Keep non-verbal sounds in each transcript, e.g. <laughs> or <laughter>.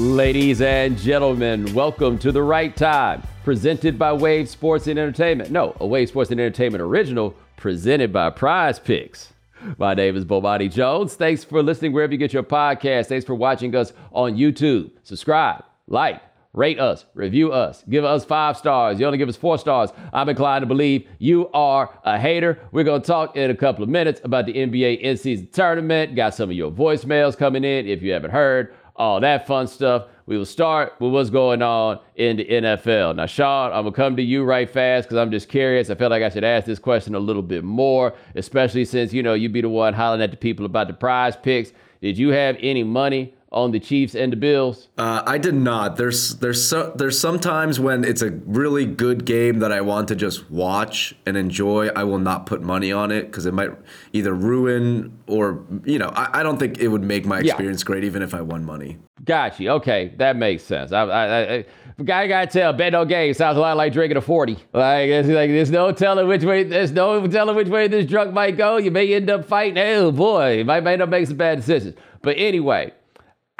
Ladies and gentlemen, welcome to the right time. Presented by Wave Sports and Entertainment. No, a Wave Sports and Entertainment original presented by Prize Picks. My name is Bomani Jones. Thanks for listening wherever you get your podcast. Thanks for watching us on YouTube. Subscribe, like, rate us, review us, give us five stars. You only give us four stars. I'm inclined to believe you are a hater. We're going to talk in a couple of minutes about the NBA in season tournament. Got some of your voicemails coming in if you haven't heard all that fun stuff. We will start with what's going on in the NFL. Now, Sean, I'm gonna come to you right fast because I'm just curious. I feel like I should ask this question a little bit more, especially since you know you be the one hollering at the people about the prize picks. Did you have any money on the Chiefs and the Bills? Uh, I did not. There's there's so, there's sometimes when it's a really good game that I want to just watch and enjoy. I will not put money on it because it might either ruin or you know I, I don't think it would make my experience yeah. great even if I won money. Got you. Okay, that makes sense. I, I, I, guy gotta tell bet no game sounds a lot like drinking a forty. Like it's like there's no telling which way there's no telling which way this drunk might go. You may end up fighting. Oh boy, you might end up making some bad decisions. But anyway,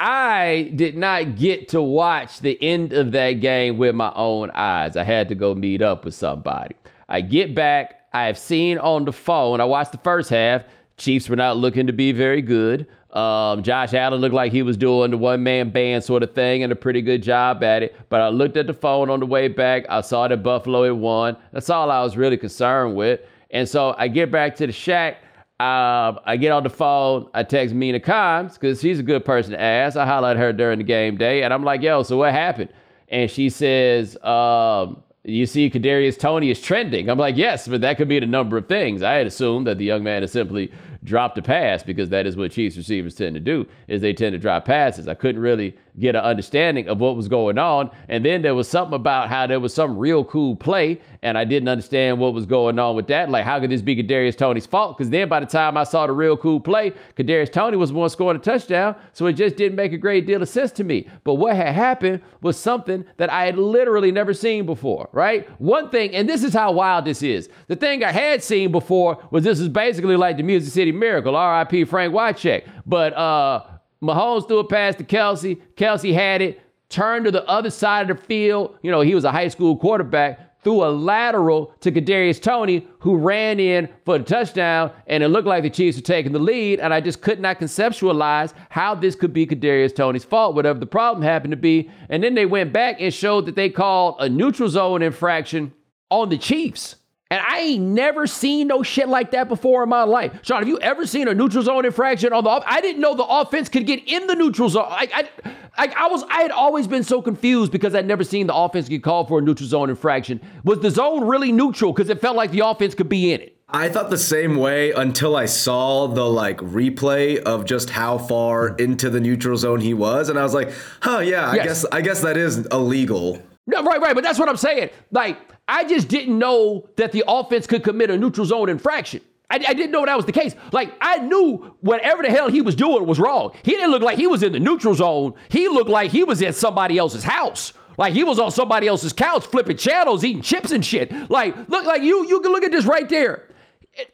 I did not get to watch the end of that game with my own eyes. I had to go meet up with somebody. I get back. I have seen on the phone. I watched the first half. Chiefs were not looking to be very good. Um, Josh Allen looked like he was doing the one man band sort of thing and a pretty good job at it. But I looked at the phone on the way back. I saw that Buffalo had won. That's all I was really concerned with. And so I get back to the shack. Uh, I get on the phone. I text Mina Kimes because she's a good person to ask. I at her during the game day, and I'm like, "Yo, so what happened?" And she says, um, "You see, Kadarius Toney is trending." I'm like, "Yes, but that could mean a number of things." I had assumed that the young man is simply dropped a pass because that is what Chiefs receivers tend to do is they tend to drop passes. I couldn't really get an understanding of what was going on. And then there was something about how there was some real cool play, and I didn't understand what was going on with that. Like, how could this be Kadarius Toney's fault? Because then by the time I saw the real cool play, Kadarius Toney was one scoring a touchdown, so it just didn't make a great deal of sense to me. But what had happened was something that I had literally never seen before, right? One thing, and this is how wild this is. The thing I had seen before was this is basically like the Music City Miracle, R.I.P. Frank Wycheck. But uh Mahomes threw a pass to Kelce. Kelce had it, turned to the other side of the field. You know, he was a high school quarterback, threw a lateral to Kadarius Toney, who ran in for the touchdown, and it looked like the Chiefs were taking the lead. And I just could not conceptualize how this could be Kadarius Toney's fault, whatever the problem happened to be. And then they went back and showed that they called a neutral zone infraction on the Chiefs. And I ain't never seen no shit like that before in my life. Sean, have you ever seen a neutral zone infraction on the off? I didn't know the offense could get in the neutral zone. I, I, I, I, was, I had always been so confused because I'd never seen the offense get called for a neutral zone infraction. Was the zone really neutral? Because it felt like the offense could be in it. I thought the same way until I saw the like replay of just how far into the neutral zone he was, and I was like, "Huh, yeah, I yes. guess I guess that is illegal." No, right, right, but that's what I'm saying. Like I just didn't know that the offense could commit a neutral zone infraction. I, I, didn't know that was the case. Like, I knew whatever the hell he was doing was wrong. He didn't look like he was in the neutral zone. He looked like he was at somebody else's house. Like he was on somebody else's couch flipping channels, eating chips and shit. Like, look like you, you can look at this right there.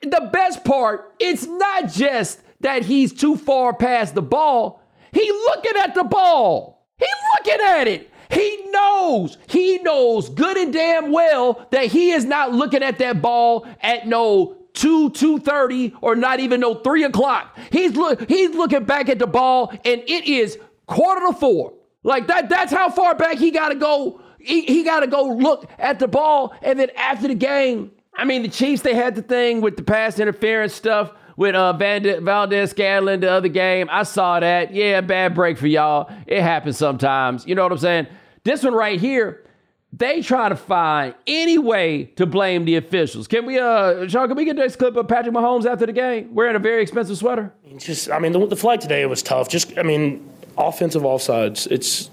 The best part, it's not just that he's too far past the ball. He looking at the ball. He looking at it. He knows, he knows good and damn well that he is not looking at that ball at no 2 2.30 or not even no 3 o'clock he's look he's looking back at the ball and it is quarter to four like that that's how far back he got to go he, he got to go look at the ball and then after the game i mean the chiefs they had the thing with the pass interference stuff with uh, Valdes-Scantling the other game. I saw that. Yeah, bad break for y'all. It happens sometimes. You know what I'm saying? This one right here, they try to find any way to blame the officials. Can we, uh, Sean, can we get this clip of Patrick Mahomes after the game wearing a very expensive sweater? Just, I mean, the, the flag today was tough. Just, I mean, offensive offsides. It's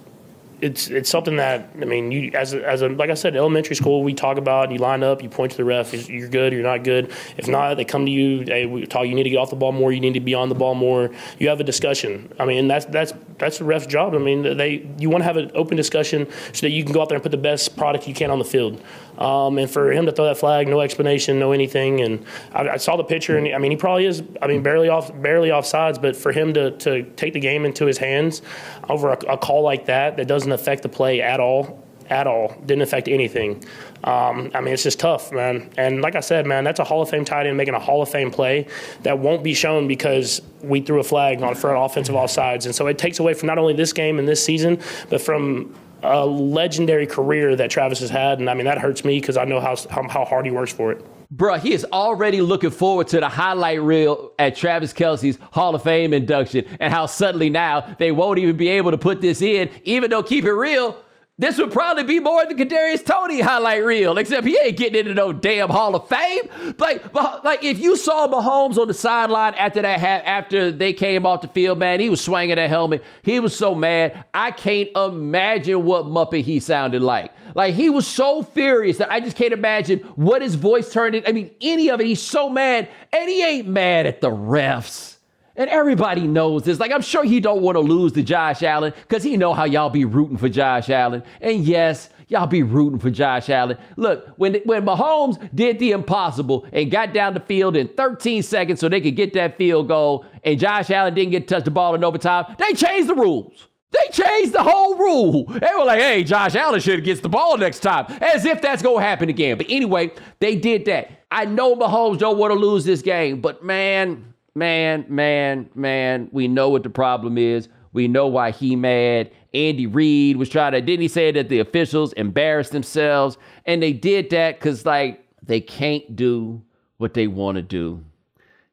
it's it's something that I mean, you as a, as a like I said, elementary school, we talk about. You line up, you point to the ref. You're good, you're not good. If not, they come to you. Hey, we talk. You need to get off the ball more. You need to be on the ball more. You have a discussion. I mean, that's that's that's the ref's job. I mean, they you want to have an open discussion so that you can go out there and put the best product you can on the field. Um, and for him to throw that flag, no explanation, no anything. And I, I, saw the picture, and I mean, he probably is. I mean, barely off, barely off sides. But for him to to take the game into his hands over a, a call like that, that doesn't affect the play at all, at all, didn't affect anything. Um, I mean, it's just tough, man. And like I said, man, that's a Hall of Fame tight end making a Hall of Fame play that won't be shown because we threw a flag on for an offensive offsides. And so it takes away from not only this game and this season, but from a legendary career that Travis has had. And I mean, that hurts me because I know how, how hard he works for it. Bruh, he is already looking forward to the highlight reel at Travis Kelce's Hall of Fame induction and how suddenly now they won't even be able to put this in, even though keep it real, this would probably be more than Kadarius Toney highlight reel, except he ain't getting into no damn Hall of Fame. Like, like if you saw Mahomes on the sideline after that, after they came off the field, man, he was swinging that helmet. He was so mad. I can't imagine what Muppet he sounded like. Like he was so furious that I just can't imagine what his voice turned in. I mean, any of it. He's so mad, and he ain't mad at the refs. And everybody knows this. Like, I'm sure he don't want to lose to Josh Allen because he know how y'all be rooting for Josh Allen. And yes, y'all be rooting for Josh Allen. Look, when, when Mahomes did the impossible and got down the field in 13 seconds so they could get that field goal and Josh Allen didn't get to touch the ball in overtime, they changed the rules. They changed the whole rule. They were like, hey, Josh Allen should get the ball next time, as if that's going to happen again. But anyway, they did that. I know Mahomes don't want to lose this game, but man, man, man, man, we know what the problem is. We know why he mad. Andy Reid was trying to, didn't he say that the officials embarrassed themselves? And they did that because, like, they can't do what they want to do.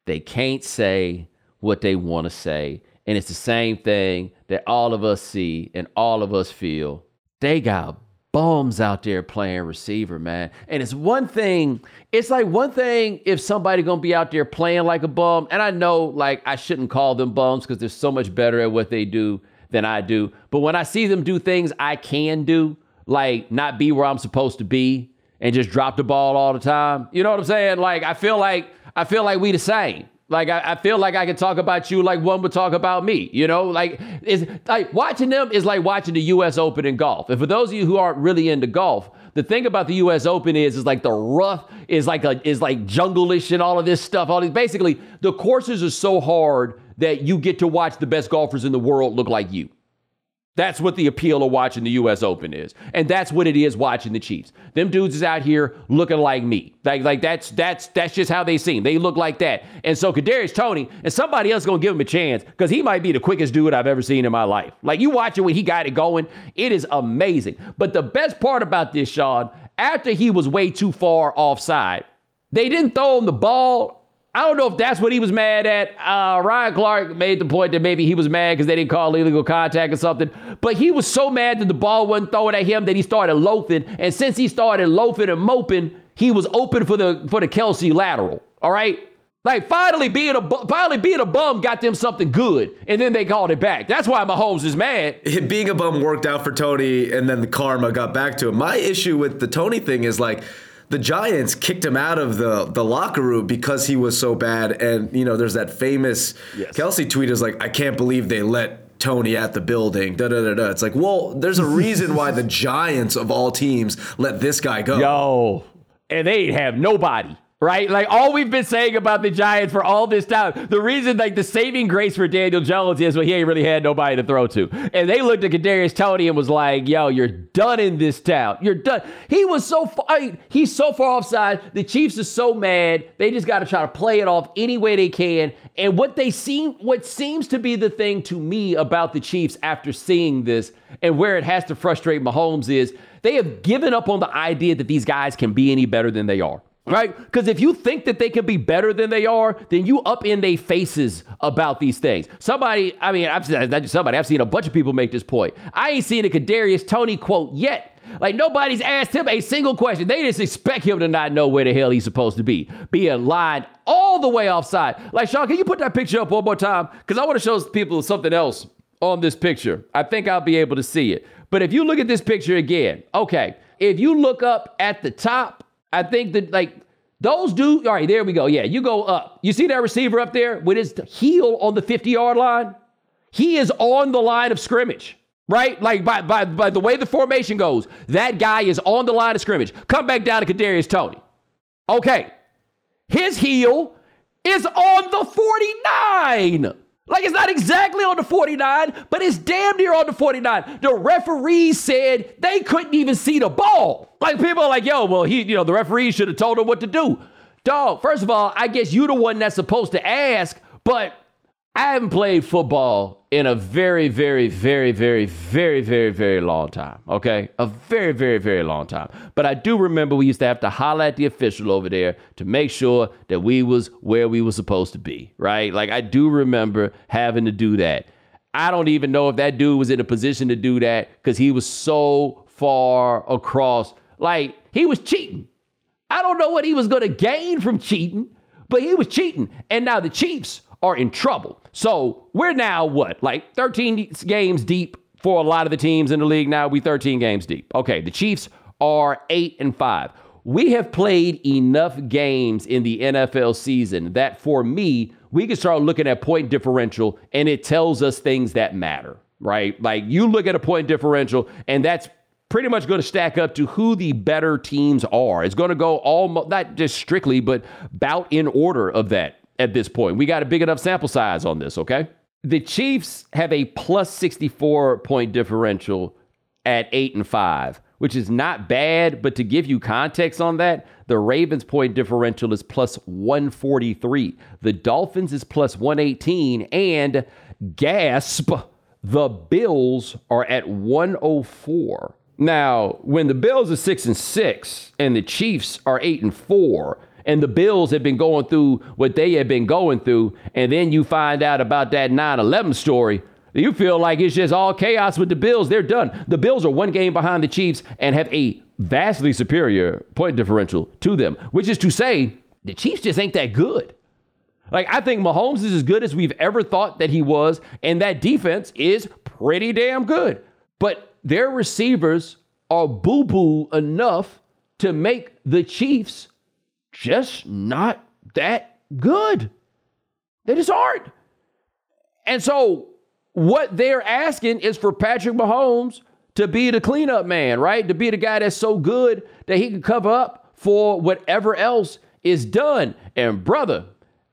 They can't say what they want to say. And it's the same thing that all of us see and all of us feel. They got bums out there playing receiver, man. And it's one thing, it's like one thing if somebody gonna be out there playing like a bum, and I know like I shouldn't call them bums because they're so much better at what they do than I do. But when I see them do things I can do, like not be where I'm supposed to be and just drop the ball all the time, you know what I'm saying? Like I feel like I feel like we the same. Like I, I, feel like I can talk about you like one would talk about me. You know, like is like watching them is like watching the U.S. Open in golf. And for those of you who aren't really into golf, the thing about the U.S. Open is is like the rough is like a is like jungle-ish and all of this stuff. All these basically the courses are so hard that you get to watch the best golfers in the world look like you. That's what the appeal of watching the US Open is. And that's what it is watching the Chiefs. Them dudes is out here looking like me. Like, like that's that's that's just how they seem. They look like that. And so Kadarius Toney and somebody else gonna give him a chance because he might be the quickest dude I've ever seen in my life. Like you watch it when he got it going, it is amazing. But the best part about this, Sean, after he was way too far offside, they didn't throw him the ball I don't know if that's what he was mad at. Uh, Ryan Clark made the point that maybe he was mad because they didn't call illegal contact or something. But he was so mad that the ball wasn't thrown at him that he started loafing. And since he started loafing and moping, he was open for the for the Kelce lateral. All right. Like finally being a finally being a bum got them something good, and then they called it back. That's why Mahomes is mad. <laughs> Being a bum worked out for Toney, and then the karma got back to him. My issue with the Toney thing is like the Giants kicked him out of the the locker room because he was so bad. And you know, there's that famous yes. Kelce tweet is like, I can't believe they let Toney at the building. Da da da da. It's like, well, there's a reason why the <laughs> Giants of all teams let this guy go. Yo, and they have nobody right? Like all we've been saying about the Giants for all this time. The reason, like the saving grace for Daniel Jones is well, he ain't really had nobody to throw to. And they looked at Kadarius Toney and was like, "Yo, you're done in this town. You're done." He was so far. He's so far offside. The Chiefs are so mad. They just got to try to play it off any way they can. And what they seem, what seems to be the thing to me about the Chiefs after seeing this, and where it has to frustrate Mahomes is they have given up on the idea that these guys can be any better than they are right? Because if you think that they can be better than they are, then you up in their faces about these things. Somebody, I mean, I've seen somebody, I've seen a bunch of people make this point. I ain't seen a Kadarius Toney quote yet Like nobody's asked him a single question. They just expect him to not know where the hell he's supposed to be, being lined all the way offside. Like Sean, can you put that picture up one more time? Because I want to show people something else on this picture. I think I'll be able to see it. But if you look at this picture again, okay, if you look up at the top, I think that like those dudes, all right, there we go. Yeah, you go up. You see that receiver up there with his heel on the 50 yard line? He is on the line of scrimmage, right? Like by, by, by the way the formation goes, that guy is on the line of scrimmage. Come back down to Kadarius Toney. Okay, his heel is on the 49. Like it's not exactly on the 49, but it's damn near on the 49. The referees said they couldn't even see the ball. Like people are like, yo, well, he, you know, the referee should have told him what to do. Dog, first of all, I guess you the one that's supposed to ask, but I haven't played football in a very, very, very, very, very, very, very long time. Okay. A very, very, very long time. But I do remember we used to have to holler at the official over there to make sure that we was where we were supposed to be. Right. Like I do remember having to do that. I don't even know if that dude was in a position to do that because he was so far across. Like he was cheating. I don't know what he was going to gain from cheating, but he was cheating. And now the Chiefs are in trouble. So we're now what, like 13 games deep for a lot of the teams in the league now. We 13 games deep. Okay, the Chiefs are eight and five. We have played enough games in the NFL season that for me, we can start looking at point differential and it tells us things that matter, right? Like you look at a point differential and that's pretty much going to stack up to who the better teams are. It's going to go almost not just strictly, but bout in order of that at this point. We got a big enough sample size on this, okay? The Chiefs have a plus 64 point differential at 8 and 5, which is not bad, but to give you context on that, the Ravens point differential is plus 143. The Dolphins is plus 118 and gasp, the Bills are at 104. Now, when the Bills are 6 and 6 and the Chiefs are 8 and 4, and the Bills have been going through what they have been going through, and then you find out about that 9 11 story, you feel like it's just all chaos with the Bills. They're done. The Bills are one game behind the Chiefs and have a vastly superior point differential to them, which is to say, the Chiefs just ain't that good. Like, I think Mahomes is as good as we've ever thought that he was, and that defense is pretty damn good. But their receivers are boo boo enough to make the Chiefs just not that good. They just aren't. And so what they're asking is for Patrick Mahomes to be the cleanup man, right? To be the guy that's so good that he can cover up for whatever else is done. And brother,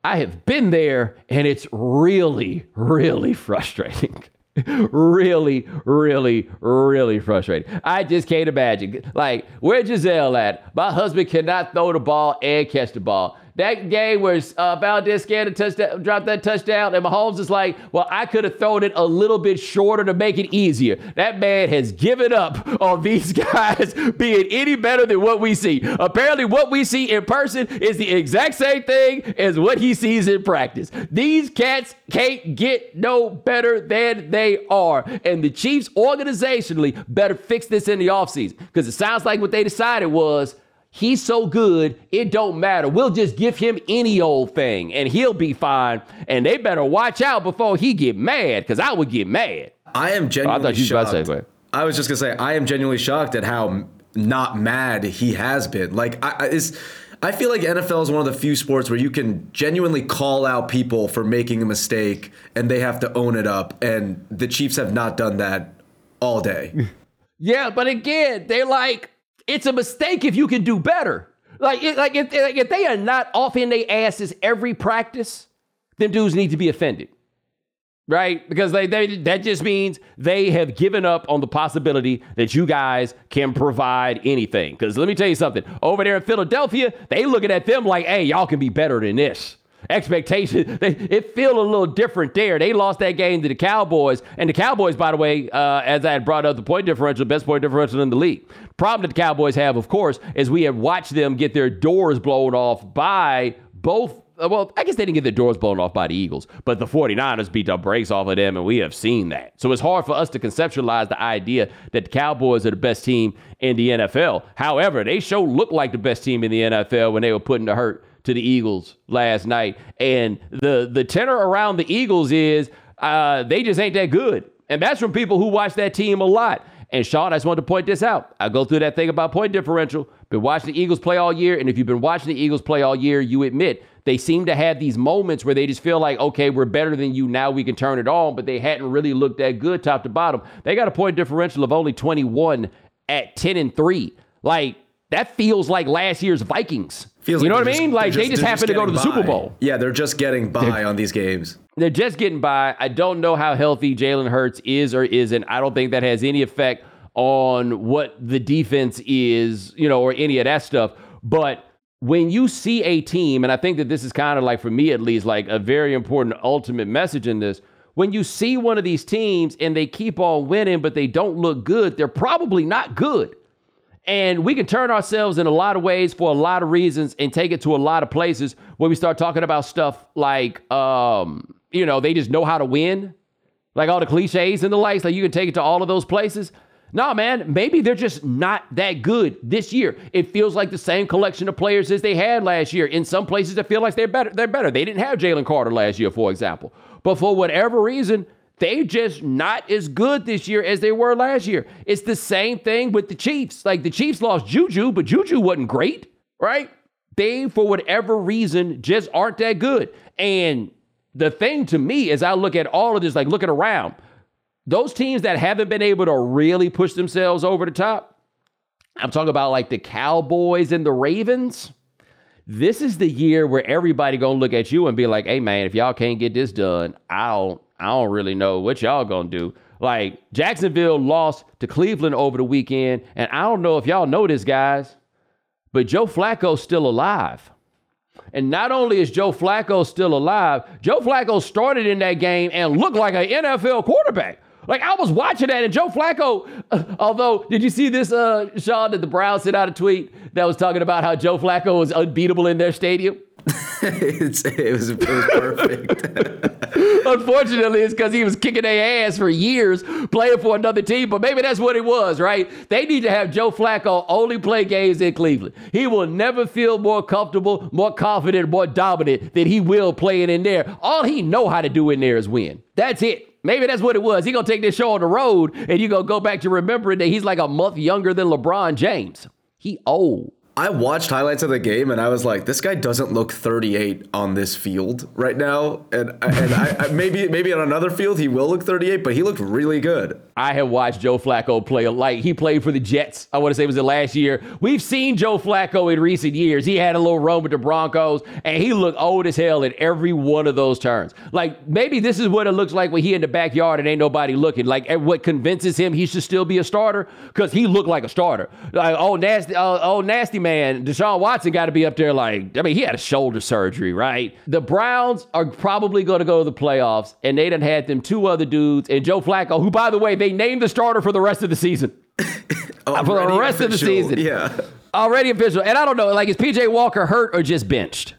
I have been there and it's really, really <laughs> frustrating. Really, really, really frustrating. I just can't imagine. Like, where Gisele at? My husband cannot throw the ball and catch the ball. That game where uh, Valdes a touchdown, dropped that touchdown, and Mahomes is like, well, I could have thrown it a little bit shorter to make it easier. That man has given up on these <laughs> guys being any better than what we see. Apparently, what we see in person is the exact same thing as what he sees in practice. These cats can't get no better than they are. And the Chiefs organizationally better fix this in the offseason because it sounds like what they decided was He's so good, it don't matter. We'll just give him any old thing and he'll be fine. And they better watch out before he get mad, because I would get mad. I am genuinely oh, I thought you shocked. About to say, I was just gonna say I am genuinely shocked at how not mad he has been. Like I, I is. I feel like NFL is one of the few sports where you can genuinely call out people for making a mistake and they have to own it up. And the Chiefs have not done that all day. <laughs> yeah, but again, they're like, it's a mistake if you can do better. Like, like if, like if they are not off in their asses every practice, then dudes need to be offended. Right? Because they, they that just means they have given up on the possibility that you guys can provide anything. Because let me tell you something. Over there in Philadelphia, they looking at them like, hey, y'all can be better than this expectations. <laughs> They, it feel a little different there. They lost that game to the Cowboys, and the Cowboys, by the way, uh, as I had brought up, the point differential, best point differential in the league. Problem that the Cowboys have, of course, is we have watched them get their doors blown off by both well, I guess they didn't get their doors blown off by the Eagles, but the 49ers beat the brakes off of them, and we have seen that. So it's hard for us to conceptualize the idea that the Cowboys are the best team in the NFL. However, they show look like the best team in the NFL when they were putting the hurt to the Eagles last night. And the the tenor around the Eagles is uh, they just ain't that good. And that's from people who watch that team a lot. And Sean, I just wanted to point this out. I go through that thing about point differential. Been watching the Eagles play all year, and if you've been watching the Eagles play all year, you admit they seem to have these moments where they just feel like, okay, we're better than you. Now we can turn it on, but they hadn't really looked that good top to bottom. They got a point differential of only 21 at 10 and 3. Like, that feels like last year's Vikings. Feels you know like what I mean? just- like they're they just- they're happen to go to the getting Super. Bowl. Yeah, they're just getting by on these games. They're just getting by. I don't know how healthy Jalen Hurts is or isn't. I don't think that has any effect on what the defense is, you know, or any of that stuff. But when you see a team, and I think that this is kind of like, for me at least, like a very important ultimate message in this. When you see one of these teams and they keep on winning, but they don't look good, they're probably not good. And we can turn ourselves in a lot of ways for a lot of reasons and take it to a lot of places where we start talking about stuff like, um, you know, they just know how to win, like all the cliches and the likes. Like you can take it to all of those places. No, man, maybe they're just not that good this year. It feels like the same collection of players as they had last year. In some places, it feels like they're better. They're better. They didn't have Jalen Carter last year, for example. But for whatever reason, they just not as good this year as they were last year. It's the same thing with the Chiefs. Like the Chiefs lost Juju, but Juju wasn't great, right? They, for whatever reason, just aren't that good. And the thing to me, as I look at all of this, like looking around, those teams that haven't been able to really push themselves over the top, I'm talking about like the Cowboys and the Ravens. This is the year where everybody gonna look at you and be like, "Hey, man, if y'all can't get this done, I don't, I don't really know what y'all gonna do." Like Jacksonville lost to Cleveland over the weekend, and I don't know if y'all know this, guys, but Joe Flacco's still alive. And not only is Joe Flacco still alive, Joe Flacco started in that game and looked like an NFL quarterback. Like I was watching that, and Joe Flacco. uh, although, did you see this, uh, Sean? That the Browns sent out a tweet that was talking about how Joe Flacco was unbeatable in their stadium. <laughs> it, was, it was perfect. <laughs> Unfortunately, it's because he was kicking their ass for years playing for another team, but maybe that's what it was, right? They need to have Joe Flacco only play games in Cleveland. He will never feel more comfortable, more confident, more dominant than he will playing in there. All he know how to do in there is win. That's it. Maybe that's what it was. He gonna take this show on the road, and you gonna go back to remembering that he's like a month younger than LeBron James. He old. I watched highlights of the game and I was like, this guy doesn't look 38 on this field right now. And and I, I maybe maybe on another field he will look 38, but he looked really good. I have watched Joe Flacco play a like he played for the Jets. I want to say it was the last year. We've seen Joe Flacco in recent years. He had a little run with the Broncos, and he looked old as hell in every one of those turns. Like maybe this is what it looks like when he in the backyard and ain't nobody looking. Like what convinces him he should still be a starter because he looked like a starter. Like oh nasty, oh, oh nasty man, Deshaun Watson got to be up there. Like I mean he had a shoulder surgery, right? The Browns are probably going to go to the playoffs, and they done had them two other dudes and Joe Flacco, who by the way they named the starter for the rest of the season. <laughs> for the rest of the season. Yeah. Already official. And I don't know, like, is PJ Walker hurt or just benched?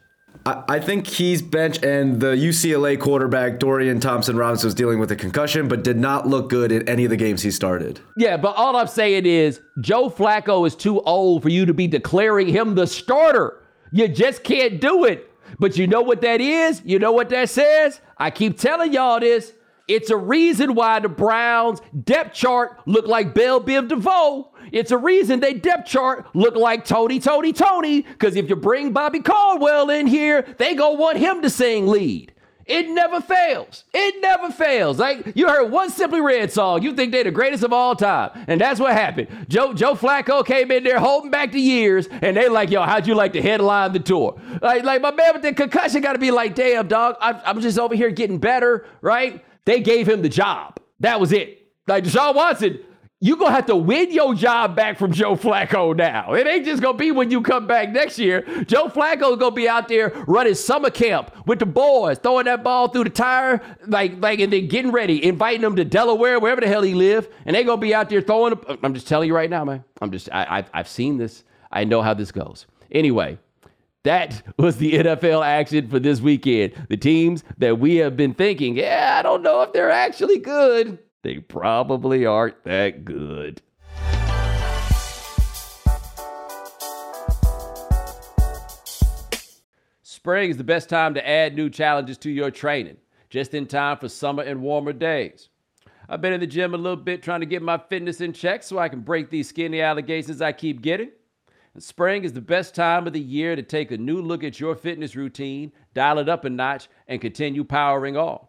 I, think he's bench and the UCLA quarterback Dorian Thompson Robinson was dealing with a concussion, but did not look good in any of the games he started. Yeah, but all I'm saying is Joe Flacco is too old for you to be declaring him the starter. You just can't do it. But you know what that is? You know what that says? I keep telling y'all this. It's a reason why the Browns depth chart look like Bell Biv DeVoe. It's a reason they depth chart look like Tony, Tony, Tony. Because if you bring Bobby Caldwell in here, they gonna want him to sing lead. It never fails. It never fails. Like you heard one Simply Red song, you think they're the greatest of all time, and that's what happened. Joe Joe Flacco came in there holding back the years, and they like, yo, how'd you like to headline the tour? Like, like my man with the concussion got to be like, damn, dog, I'm, I'm just over here getting better, right? They gave him the job. That was it. Like Deshaun Watson, you gonna have to win your job back from Joe Flacco now. It ain't just gonna be when you come back next year. Joe Flacco's gonna be out there running summer camp with the boys, throwing that ball through the tire, like like and then getting ready, inviting them to Delaware, wherever the hell he live, and they gonna be out there throwing. I'm just telling you right now, man. I'm just I, I've I've seen this. I know how this goes. Anyway, That was the NFL action for this weekend. The teams that we have been thinking, yeah, I don't know if they're actually good. They probably aren't that good. Spring is the best time to add new challenges to your training, just in time for summer and warmer days. I've been in the gym a little bit trying to get my fitness in check so I can break these skinny allegations I keep getting. And spring is the best time of the year to take a new look at your fitness routine, dial it up a notch, and continue powering on.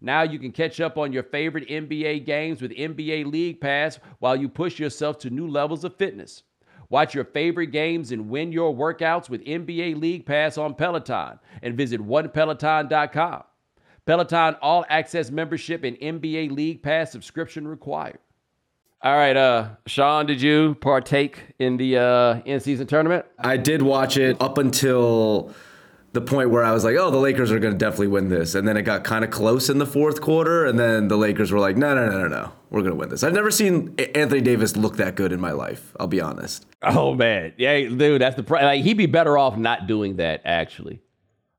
Now you can catch up on your favorite NBA games with NBA League Pass while you push yourself to new levels of fitness. Watch your favorite games and win your workouts with NBA League Pass on Peloton and visit onepeloton.com. Peloton All Access membership and NBA League Pass subscription required. All right, uh, Sean, did you partake in the uh, in-season tournament? I did watch it up until the point where I was like, oh, the Lakers are going to definitely win this. And then it got kind of close in the fourth quarter. And then the Lakers were like, no, no, no, no, no. We're going to win this. I've never seen Anthony Davis look that good in my life. I'll be honest. Oh, man. Yeah, dude, that's the problem. Like, he'd be better off not doing that, actually.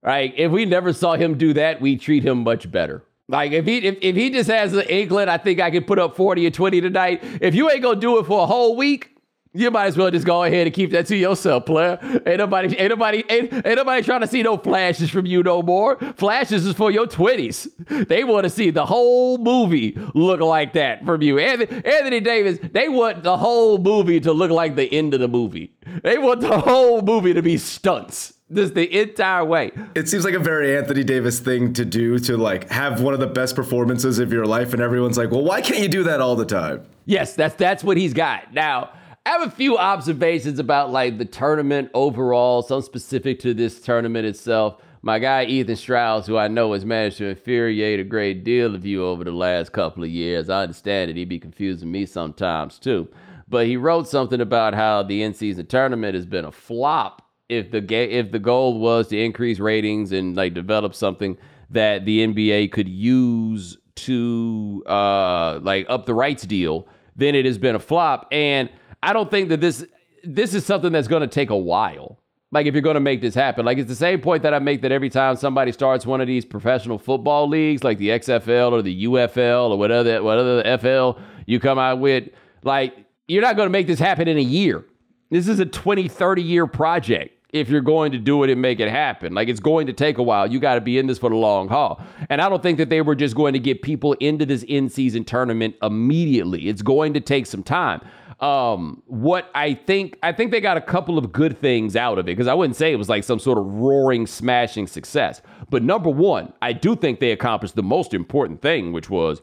Right? If we never saw him do that, we treat him much better. Like if he if, if he just has an inkling, I think I could put up 40 or 20 tonight. If you ain't gonna do it for a whole week, you might as well just go ahead and keep that to yourself, player. Ain't nobody, ain't nobody, ain't, ain't nobody trying to see no flashes from you no more. Flashes is for your twenties. They want to see the whole movie look like that from you. Anthony, Anthony Davis, they want the whole movie to look like the end of the movie. They want the whole movie to be stunts. Just the entire way. It seems like a very Anthony Davis thing to do to like have one of the best performances of your life, and everyone's like, "Well, why can't you do that all the time?" Yes, that's that's what he's got now. I have a few observations about like the tournament overall, some specific to this tournament itself. My guy Ethan Strauss, who I know has managed to infuriate a great deal of you over the last couple of years, I understand that he'd be confusing me sometimes too. But he wrote something about how the in-season tournament has been a flop. If the ga- if the goal was to increase ratings and like develop something that the NBA could use to uh, like up the rights deal, then it has been a flop. And I don't think that this this is something that's going to take a while. Like if you're going to make this happen, like it's the same point that I make that every time somebody starts one of these professional football leagues, like the XFL or the UFL or whatever whatever the FL you come out with, like you're not going to make this happen in a year. This is a 20, 30 year project if you're going to do it and make it happen. Like it's going to take a while. You got to be in this for the long haul. And I don't think that they were just going to get people into this in season tournament immediately. It's going to take some time. Um, what I think, I think they got a couple of good things out of it because I wouldn't say it was like some sort of roaring, smashing success. But number one, I do think they accomplished the most important thing, which was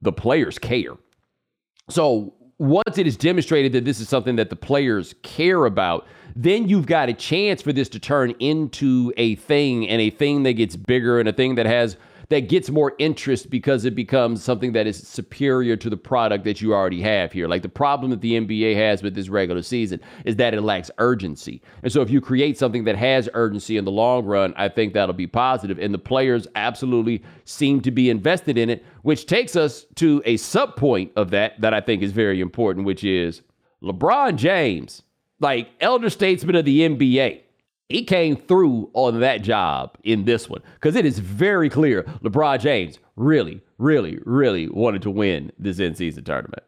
the players care. So once it is demonstrated that this is something that the players care about, then you've got a chance for this to turn into a thing and a thing that gets bigger and a thing that has that gets more interest because it becomes something that is superior to the product that you already have here. Like the problem that the NBA has with this regular season is that it lacks urgency. And so if you create something that has urgency in the long run, I think that'll be positive. And the players absolutely seem to be invested in it, which takes us to a sub point of that that I think is very important, which is LeBron James, like elder statesman of the NBA he came through on that job in this one because it is very clear LeBron James really, really, really wanted to win this in season tournament.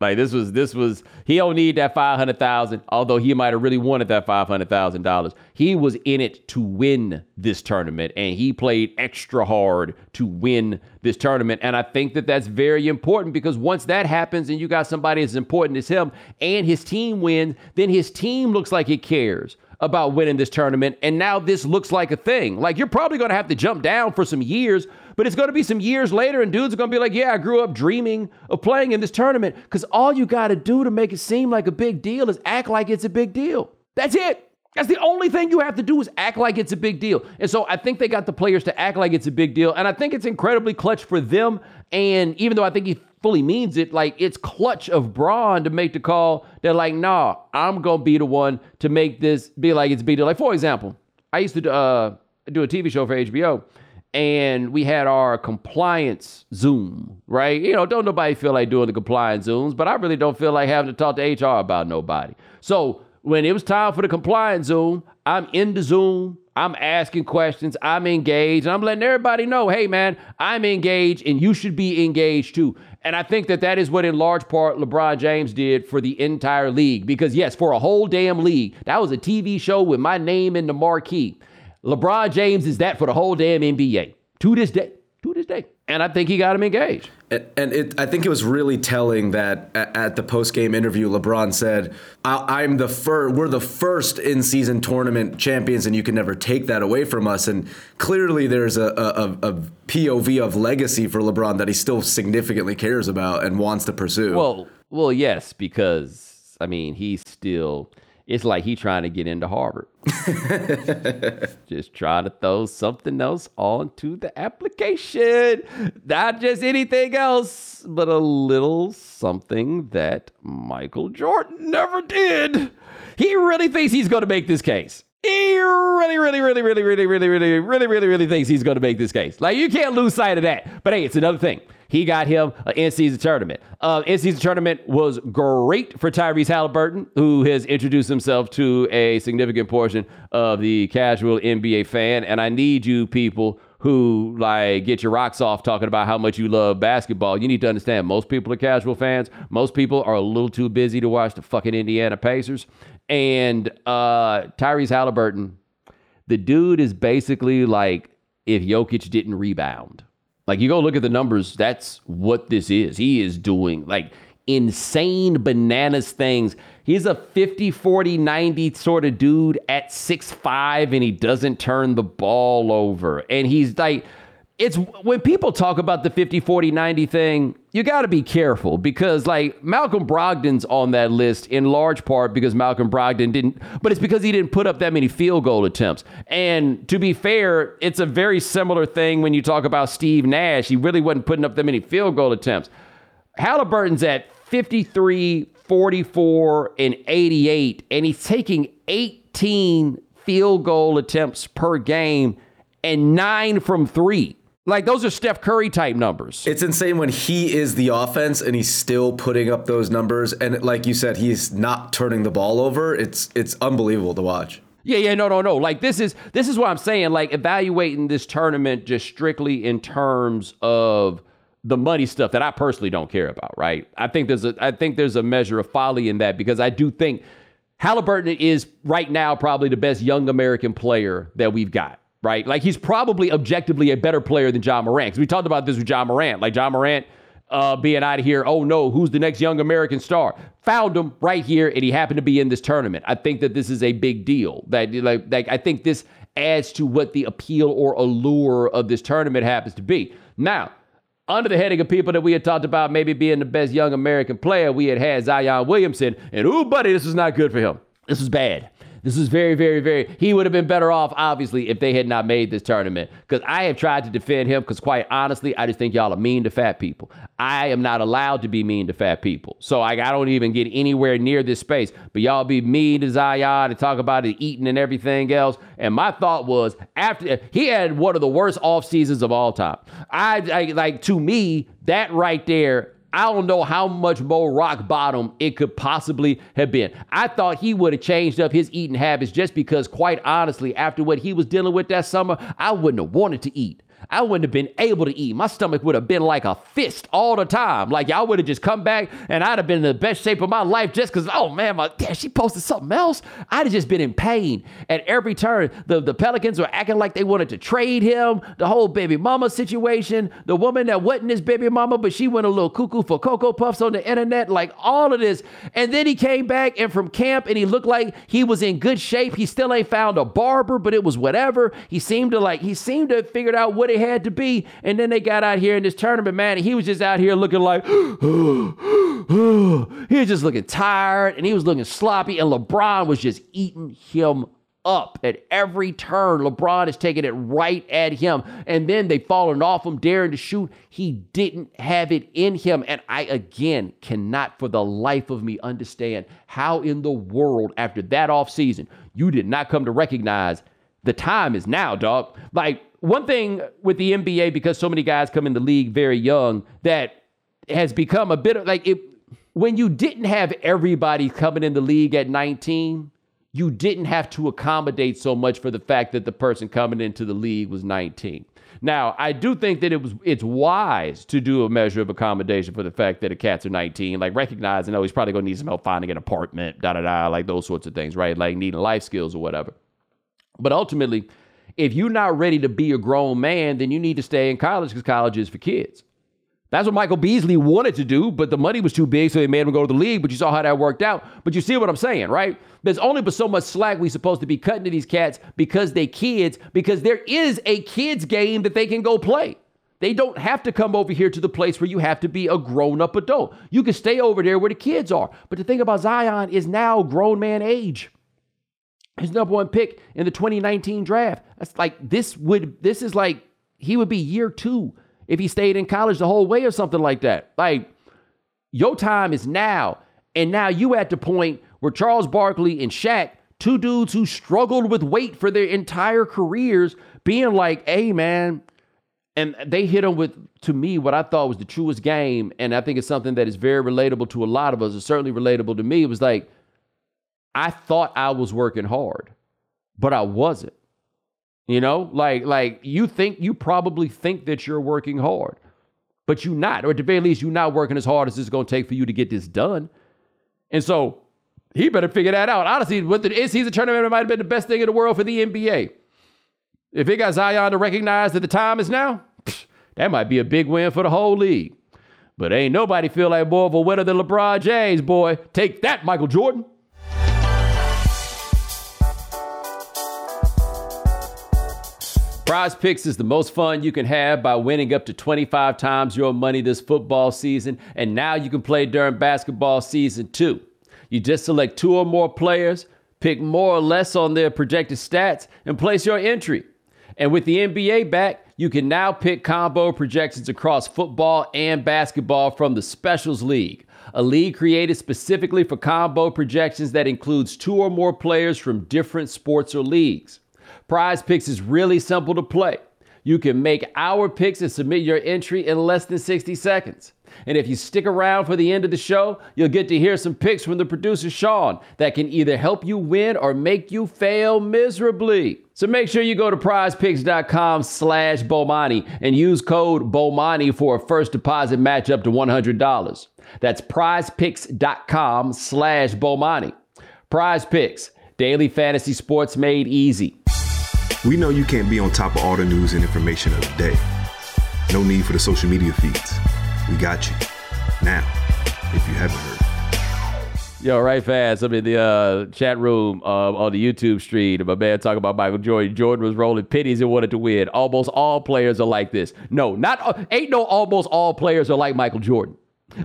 Like this was this was he don't need that five hundred thousand, although he might have really wanted that five hundred thousand dollars. He was in it to win this tournament, and he played extra hard to win this tournament. And I think that that's very important because once that happens, and you got somebody as important as him, and his team wins, then his team looks like it cares about winning this tournament. And now this looks like a thing. Like you're probably going to have to jump down for some years, but it's going to be some years later, and dudes are going to be like, yeah, I grew up dreaming of playing in this tournament. Because all you got to do to make it seem like a big deal is act like it's a big deal. That's it. That's the only thing you have to do is act like it's a big deal. And so I think they got the players to act like it's a big deal. And I think it's incredibly clutch for them. And even though I think he fully means it, like it's clutch of Bron to make the call. They're like, nah, I'm gonna be the one to make this be like it's big. Like, for example, I used to uh, do a TV show for HBO and we had our compliance Zoom, right? You know, don't nobody feel like doing the compliance Zooms, but I really don't feel like having to talk to HR about nobody. So when it was time for the compliance Zoom, I'm in the Zoom. I'm asking questions. I'm engaged. And I'm letting everybody know, hey, man, I'm engaged and you should be engaged too. And I think that that is what, in large part, LeBron James did for the entire league. Because, yes, for a whole damn league, that was a TV show with my name in the marquee. LeBron James is that for the whole damn NBA to this day. To this day. And I think he got him engaged. And it, I think it was really telling that at the post game interview, LeBron said, "I'm the first. We're the first in season tournament champions, and you can never take that away from us." And clearly, there's a, a, a POV of legacy for LeBron that he still significantly cares about and wants to pursue. Well, well, yes, because I mean, he's still it's like he trying to get into Harvard. <laughs> just trying to throw something else onto the application. Not just anything else, but a little something that Michael Jordan never did. He really thinks he's going to make this case. He really, really, really, really, really, really, really, really, really, really thinks he's going to make this case. Like, you can't lose sight of that. But hey, it's another thing. He got him an in-season tournament. Uh, in-season tournament was great for Tyrese Halliburton, who has introduced himself to a significant portion of the casual NBA fan. And I need you people who like get your rocks off talking about how much you love basketball. You need to understand most people are casual fans. Most people are a little too busy to watch the fucking Indiana Pacers. And uh, Tyrese Halliburton, the dude is basically like if Jokic didn't rebound. Like you go look at the numbers, that's what this is. He is doing like insane bananas things. He's a 50 40 90 sort of dude at six five, and he doesn't turn the ball over. And he's like it's when people talk about the 50 40 90 thing you got to be careful because like malcolm brogdon's on that list in large part because malcolm brogdon didn't but it's because he didn't put up that many field goal attempts. And to be fair it's a very similar thing when you talk about steve nash. He really wasn't putting up that many field goal attempts. Halliburton's at 53 44 and 88 and he's taking 18 field goal attempts per game and nine from three like those are Steph Curry type numbers. It's insane when he is the offense and he's still putting up those numbers and like you said he's not turning the ball over. It's it's unbelievable to watch. Yeah, yeah, no, no, no. Like this is this is what I'm saying. Like evaluating this tournament just strictly in terms of the money stuff that I personally don't care about, right? I think there's a I think there's a measure of folly in that because I do think Halliburton is right now probably the best young American player that we've got right? Like he's probably objectively a better player than Ja Morant. We talked about this with Ja Morant. Like Ja Morant uh, being out of here, oh no, who's the next young American star? Found him right here, and he happened to be in this tournament. I think that this is a big deal. That like, like I think this adds to what the appeal or allure of this tournament happens to be. Now, under the heading of people that we had talked about maybe being the best young American player, we had had Zion Williamson, and ooh, buddy, this is not good for him. This is bad. This is very, very, very. He would have been better off, obviously, if they had not made this tournament. Because I have tried to defend him. Because quite honestly, I just think y'all are mean to fat people. I am not allowed to be mean to fat people. So I, I don't even get anywhere near this space. But y'all be mean to Zion and talk about it eating and everything else. And my thought was, after he had one of the worst off seasons of all time. I, I like to me that right there I don't know how much more rock bottom it could possibly have been. I thought he would have changed up his eating habits just because, quite honestly, after what he was dealing with that summer, I wouldn't have wanted to eat. I wouldn't have been able to eat. My stomach would have been like a fist all the time. Like y'all would have just come back and I'd have been in the best shape of my life just because, oh man, my damn, she posted something else. I'd have just been in pain at every turn. The, the Pelicans were acting like they wanted to trade him. The whole baby mama situation. The woman that wasn't his baby mama, but she went a little cuckoo for Cocoa Puffs on the internet. Like all of this. And then he came back and from camp and he looked like he was in good shape. He still ain't found a barber, but it was whatever. He seemed to like, he seemed to have figured out what he had to be. And then they got out here in this tournament, man, and he was just out here looking like, <gasps> he was just looking tired and he was looking sloppy. And LeBron was just eating him up at every turn. LeBron is taking it right at him. And then they falling off him, daring to shoot. He didn't have it in him. And I, again, cannot for the life of me understand how in the world, after that offseason, you did not come to recognize the time is now, dog. Like, one thing with the NBA, because so many guys come in the league very young, that has become a bit of like it when you didn't have everybody coming in the league at 19 you didn't have to accommodate so much for the fact that the person coming into the league was 19. Now, I do think that it was it's wise to do a measure of accommodation for the fact that the cats are 19, like recognizing, oh, he's probably gonna need some help finding an apartment, da da da, like those sorts of things, right? Like needing life skills or whatever. But ultimately, if you're not ready to be a grown man, then you need to stay in college because college is for kids. That's what Michael Beasley wanted to do, but the money was too big, so they made him go to the league. But you saw how that worked out. But you see what I'm saying, right? There's only but so much slack we supposed to be cutting to these cats because they kids, because there is a kids game that they can go play. They don't have to come over here to the place where you have to be a grown-up adult. You can stay over there where the kids are. But the thing about Zion is now grown man age. His number one pick in the 2019 draft. That's like this would this is like he would be year two if he stayed in college the whole way or something like that. Like, your time is now. And now you at the point where Charles Barkley and Shaq, two dudes who struggled with weight for their entire careers, being like, hey, man, and they hit him with, to me, what I thought was the truest game. And I think it's something that is very relatable to a lot of us. It's certainly relatable to me. It was like, I thought I was working hard, but I wasn't. You know, like like you think you probably think that you're working hard, but you're not, or at the very least, you're not working as hard as it's going to take for you to get this done. And so he better figure that out. Honestly, with the in-season tournament, it might have been the best thing in the world for the NBA. If it got Zion to recognize that the time is now, that might be a big win for the whole league. But ain't nobody feel like more of a winner than LeBron James, boy. Take that, Michael Jordan. Prize Picks is the most fun you can have by winning up to 25 times your money this football season, and now you can play during basketball season too. You just select two or more players, pick more or less on their projected stats, and place your entry. And with the NBA back, you can now pick combo projections across football and basketball from the Specials League, a league created specifically for combo projections that includes two or more players from different sports or leagues. Prize Picks is really simple to play. You can make our picks and submit your entry in less than 60 seconds. And if you stick around for the end of the show, you'll get to hear some picks from the producer Sean that can either help you win or make you fail miserably. So make sure you go to prizepicks.com slash Bomani and use code Bomani for a first deposit match up to $100. That's prizepicks.com slash Bomani. Prize Picks, daily fantasy sports made easy. We know you can't be on top of all the news and information of the day. No need for the social media feeds. We got you. Now, if you haven't heard. Yo, right fast. I'm in the uh, chat room uh, on the YouTube stream. My man talking about Michael Jordan. Jordan was rolling pennies and wanted to win. Almost all players are like this. No, not ain't no almost all players are like Michael Jordan.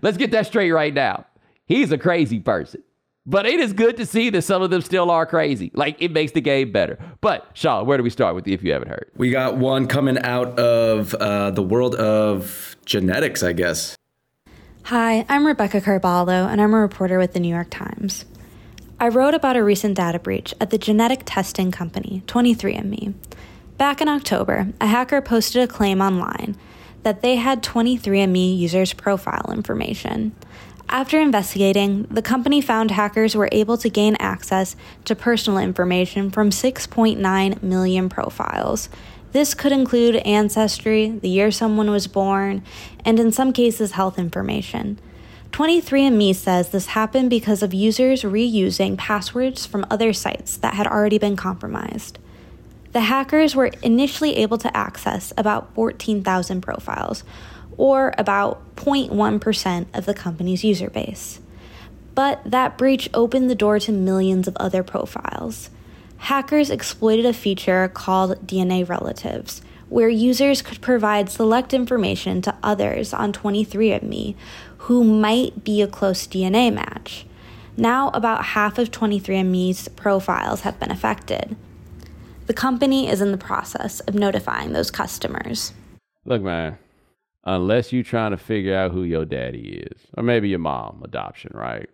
Let's get that straight right now. He's a crazy person. But it is good to see that some of them still are crazy. Like it makes the game better. But Sean, where do we start with you if you haven't heard? We got one coming out of uh, the world of genetics, I guess. Hi, I'm Rebecca Carballo, and I'm a reporter with the New York Times. I wrote about a recent data breach at the genetic testing company 23andMe. Back in October, a hacker posted a claim online that they had 23andMe users' profile information. After investigating, the company found hackers were able to gain access to personal information from 6.9 million profiles. This could include ancestry, the year someone was born, and in some cases, health information. 23andMe says this happened because of users reusing passwords from other sites that had already been compromised. The hackers were initially able to access about 14,000 profiles, or about 0.1% of the company's user base. But that breach opened the door to millions of other profiles. Hackers exploited a feature called DNA relatives, where users could provide select information to others on 23andMe who might be a close DNA match. Now, about half of 23andMe's profiles have been affected. The company is in the process of notifying those customers. Look, man, unless you're trying to figure out who your daddy is, or maybe your mom, adoption, right?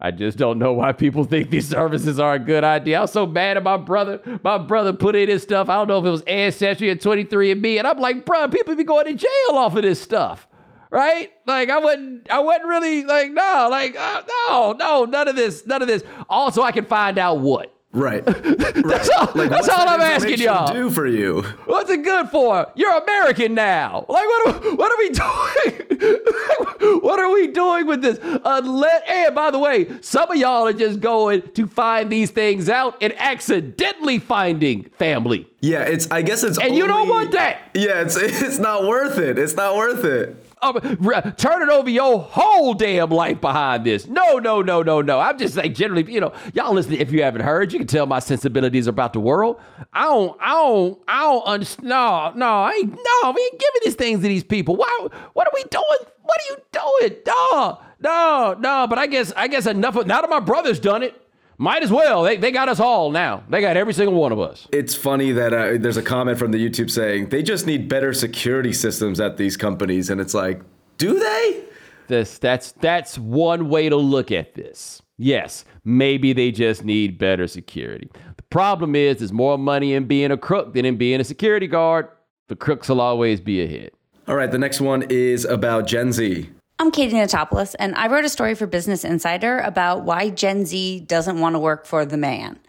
I just don't know why people think these <laughs> services are a good idea. I was so mad at my brother. My brother put in his stuff. I don't know if it was Ancestry or 23andMe. And I'm like, bro, people be going to jail off of this stuff. Right? Like I wouldn't I wouldn't really like, no, like uh, no, no, none of this, none of this. Also, I can find out what. <laughs> Right. That's all, Like, that's all I'm asking y'all. Do for you. What's it good for? You're American now. Like, what are, what are we <laughs> doing? what are we doing with this? Unless, and by the way, some of y'all are just going to find these things out and accidentally finding family. Yeah, it's. I guess it's. And you don't want that. Yeah, it's. <laughs> It's not worth it. It's not worth it. Um, re- turning over your whole damn life behind this. No, no, no, no, no. I'm just like generally, you know, y'all listen. If you haven't heard, you can tell my sensibilities about the world. I don't, I don't, I don't understand. No, no, I ain't, no, we ain't giving these things to these people. Why? What are we doing? What are you doing? No, no, no. But I guess, I guess enough. Of, now that my brother's done it, might as well. They, they got us all now. They got every single one of us. It's funny that uh, there's a comment from the YouTube saying they just need better security systems at these companies, and it's like, do they? This that's that's one way to look at this. Yes, maybe they just need better security. The problem is there's more money in being a crook than in being a security guard. The crooks will always be ahead. All right, the next one is about Gen Z. I'm Katie Notopoulos, and I wrote a story for Business Insider about why Gen Z doesn't want to work for the man.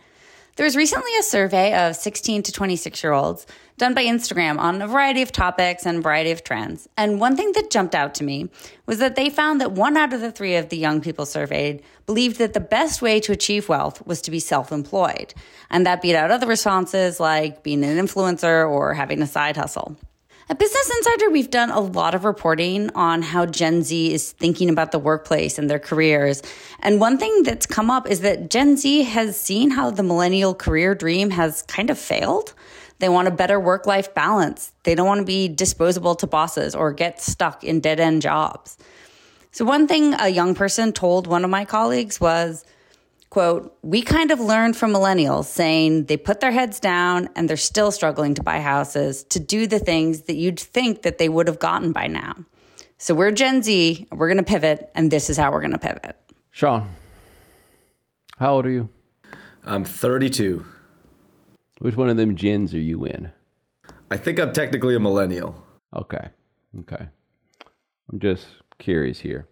There was recently a survey of 16 to 26 year olds done by Instagram on a variety of topics and a variety of trends. And one thing that jumped out to me was that they found that one out of the three of the young people surveyed believed that the best way to achieve wealth was to be self employed. And that beat out other responses like being an influencer or having a side hustle. At Business Insider, we've done a lot of reporting on how Gen Z is thinking about the workplace and their careers. And one thing that's come up is that Gen Z has seen how the millennial career dream has kind of failed. They want a better work life balance. They don't want to be disposable to bosses or get stuck in dead end jobs. So, one thing a young person told one of my colleagues was, quote, we kind of learned from millennials saying they put their heads down and they're still struggling to buy houses to do the things that you'd think that they would have gotten by now. So we're Gen Z, we're going to pivot, and this is how we're going to pivot. Sean, how old are you? I'm 32. Which one of them gens are you in? I think I'm technically a millennial. Okay. Okay. I'm just curious here.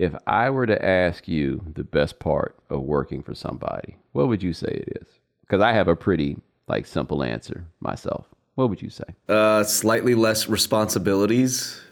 If I were to ask you the best part of working for somebody, what would you say it is? Because I have a pretty like simple answer myself. What would you say? Uh, slightly less responsibilities.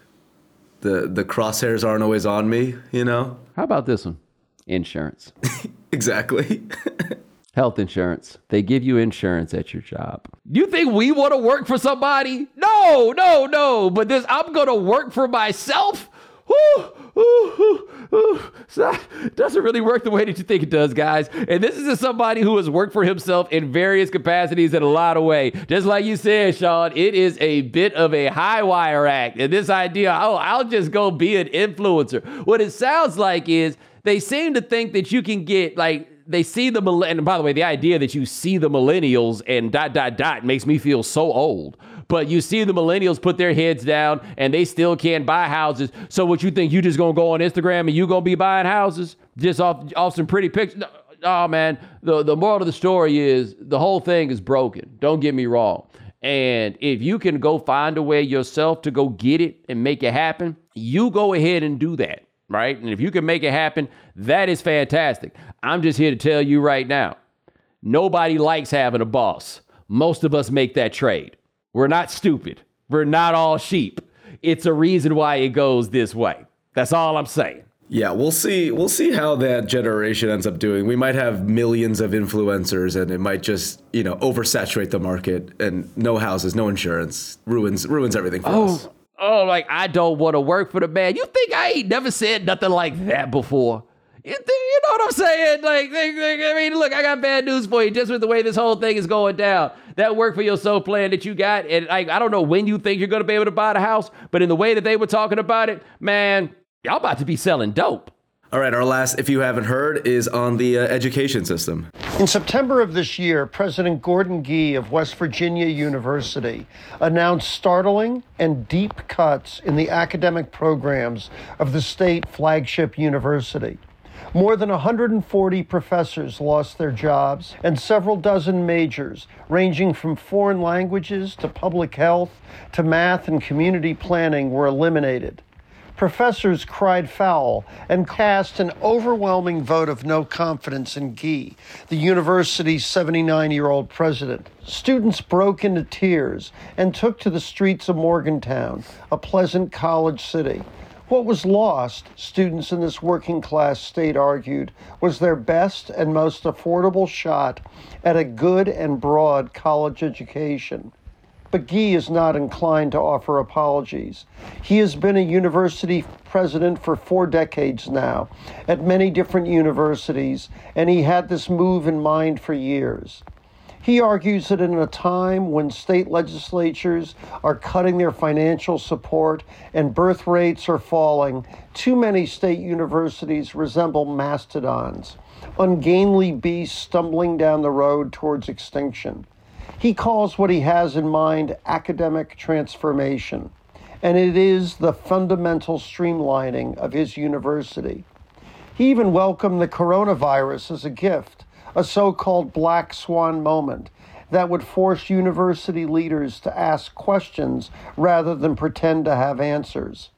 The the crosshairs aren't always on me, you know. How about this one? Insurance. <laughs> Exactly. <laughs> Health insurance. They give you insurance at your job. You think we want to work for somebody? No, no, no. But this, I'm going to work for myself? Whew, whew, whew. So, doesn't really work the way that you think it does, guys. And this is somebody who has worked for himself in various capacities in a lot of ways. Just like you said, Sean, it is a bit of a high wire act. And this idea, oh, I'll just go be an influencer. What it sounds like is they seem to think that you can get like they see the and by the way, the idea that you see the millennials and dot dot dot makes me feel so old. But you see the millennials put their heads down and they still can't buy houses. So what you think you just gonna go on Instagram and you gonna be buying houses just off off some pretty pictures? No, oh man, the the moral of the story is the whole thing is broken. Don't get me wrong. And if you can go find a way yourself to go get it and make it happen, you go ahead and do that right? And if you can make it happen, that is fantastic. I'm just here to tell you right now nobody likes having a boss. Most of us make that trade. We're not stupid, we're not all sheep. It's a reason why it goes this way. That's all I'm saying. Yeah, we'll see. We'll see how that generation ends up doing. We might have millions of influencers, and it might just, you know, oversaturate the market. And no houses, no insurance, ruins ruins everything for oh, us. Oh, oh, like I don't want to work for the man. You think I ain't never said nothing like that before? You, think, you know what I'm saying? Like, like, like, I mean, look, I got bad news for you. Just with the way this whole thing is going down, that work for your yourself plan that you got, and like, I don't know when you think you're going to be able to buy the house, but in the way that they were talking about it, man, y'all about to be selling dope. All right, our last, if you haven't heard, is on the uh, education system. In September of this year, President Gordon Gee of West Virginia University announced startling and deep cuts in the academic programs of the state flagship university. More than 140 professors lost their jobs, and several dozen majors, ranging from foreign languages to public health to math and community planning, were eliminated professors cried foul and cast an overwhelming vote of no confidence in Gee, the university's 79 year old president. Students broke into tears and took to the streets of Morgantown, a pleasant college city. What was lost, students in this working class state argued, was their best and most affordable shot at a good and broad college education. But Gee is not inclined to offer apologies. He has been a university president for four decades now at many different universities, and he had this move in mind for years. He argues that in a time when state legislatures are cutting their financial support and birth rates are falling, too many state universities resemble mastodons, ungainly beasts stumbling down the road towards extinction. He calls what he has in mind academic transformation, and it is the fundamental streamlining of his university. He even welcomed the coronavirus as a gift, a so called black swan moment that would force university leaders to ask questions rather than pretend to have answers.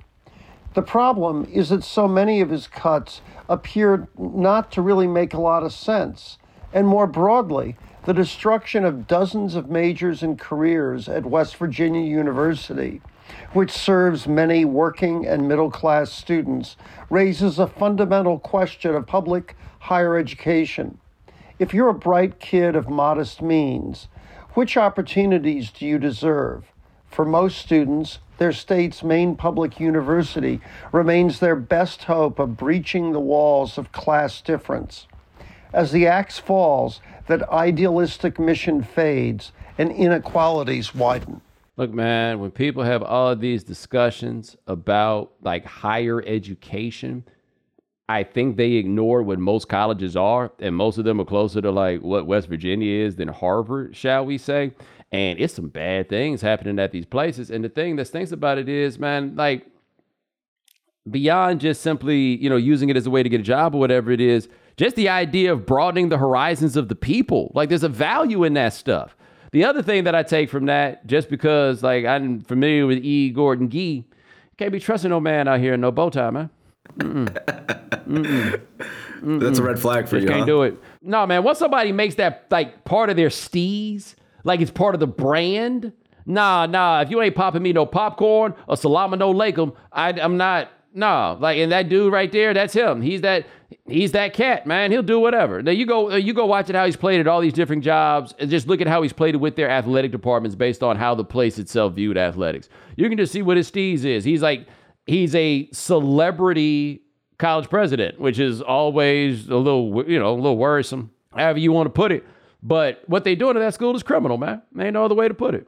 The problem is that so many of his cuts appear not to really make a lot of sense, and more broadly, the destruction of dozens of majors and careers at West Virginia University, which serves many working and middle class students, raises a fundamental question of public higher education. If you're a bright kid of modest means, which opportunities do you deserve? For most students, their state's main public university remains their best hope of breaching the walls of class difference. As the axe falls, that idealistic mission fades and inequalities widen. Look, man, when people have all of these discussions about like higher education, I think they ignore what most colleges are, and most of them are closer to like what West Virginia is than Harvard, shall we say. And it's some bad things happening at these places. And the thing that stinks about it is, man, like beyond just simply, you know, using it as a way to get a job or whatever it is, just the idea of broadening the horizons of the people. Like there's a value in that stuff. The other thing that I take from that, just because like I'm familiar with E. Gordon Gee, can't be trusting no man out here in no bow tie, man. Mm-mm. Mm-mm. Mm-mm. That's a red flag for just you. Can't huh? do it. No, man. Once somebody makes that like part of their steez, like it's part of the brand. Nah, nah. If you ain't popping me no popcorn or salami no lakem, I, I'm not. Nah, like and that dude right there, that's him. He's that he's that cat, man. He'll do whatever. Now you go, you go watch it how he's played at all these different jobs, and just look at how he's played it with their athletic departments based on how the place itself viewed athletics. You can just see what his steez is. He's like, he's a celebrity college president, which is always a little, you know, a little worrisome, however you want to put it. But what they doing at that school is criminal, man. Ain't no other way to put it.